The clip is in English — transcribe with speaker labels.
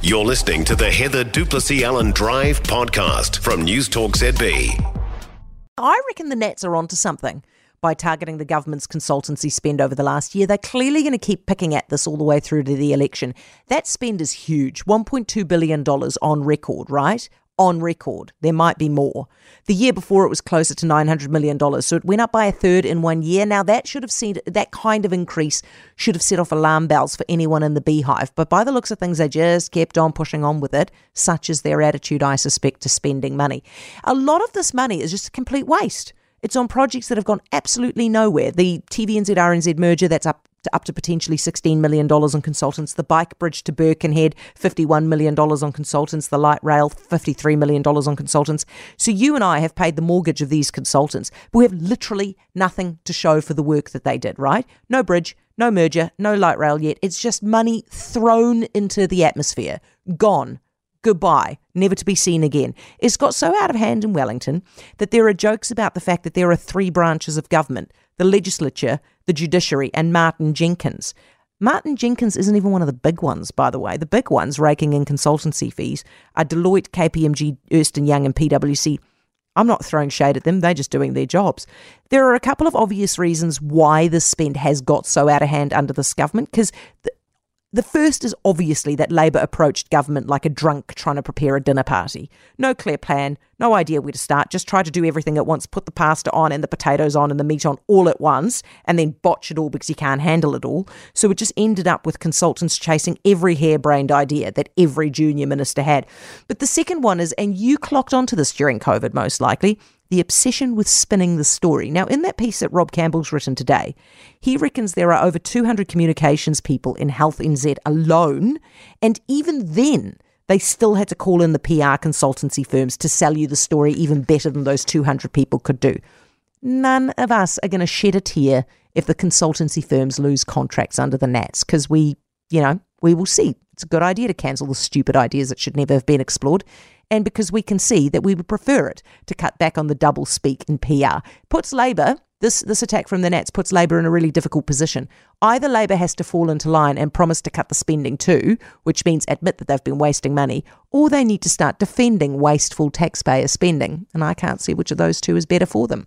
Speaker 1: You're listening to the Heather Duplessis Allen Drive podcast from News Talk ZB.
Speaker 2: I reckon the Nats are onto something by targeting the government's consultancy spend over the last year. They're clearly going to keep picking at this all the way through to the election. That spend is huge $1.2 billion on record, right? On record. There might be more. The year before it was closer to $900 million. So it went up by a third in one year. Now that should have seen that kind of increase should have set off alarm bells for anyone in the beehive. But by the looks of things, they just kept on pushing on with it, such as their attitude, I suspect, to spending money. A lot of this money is just a complete waste. It's on projects that have gone absolutely nowhere. The TVNZ RNZ merger, that's up to up to potentially $16 million on consultants. The bike bridge to Birkenhead, $51 million on consultants. The light rail, $53 million on consultants. So you and I have paid the mortgage of these consultants, but we have literally nothing to show for the work that they did, right? No bridge, no merger, no light rail yet. It's just money thrown into the atmosphere, gone goodbye, never to be seen again. It's got so out of hand in Wellington that there are jokes about the fact that there are three branches of government the legislature, the judiciary, and Martin Jenkins. Martin Jenkins isn't even one of the big ones, by the way. The big ones raking in consultancy fees are Deloitte, KPMG, Ernst Young, and PwC. I'm not throwing shade at them, they're just doing their jobs. There are a couple of obvious reasons why the spend has got so out of hand under this government, because the first is obviously that Labor approached government like a drunk trying to prepare a dinner party. No clear plan, no idea where to start, just try to do everything at once, put the pasta on and the potatoes on and the meat on all at once, and then botch it all because you can't handle it all. So it just ended up with consultants chasing every harebrained idea that every junior minister had. But the second one is, and you clocked onto this during COVID most likely, the obsession with spinning the story. Now, in that piece that Rob Campbell's written today, he reckons there are over 200 communications people in Health NZ alone, and even then, they still had to call in the PR consultancy firms to sell you the story even better than those 200 people could do. None of us are going to shed a tear if the consultancy firms lose contracts under the Nats because we, you know, we will see. It's a good idea to cancel the stupid ideas that should never have been explored and because we can see that we would prefer it to cut back on the double speak in PR. Puts Labor, this, this attack from the Nats puts Labor in a really difficult position. Either Labor has to fall into line and promise to cut the spending too, which means admit that they've been wasting money, or they need to start defending wasteful taxpayer spending. And I can't see which of those two is better for them.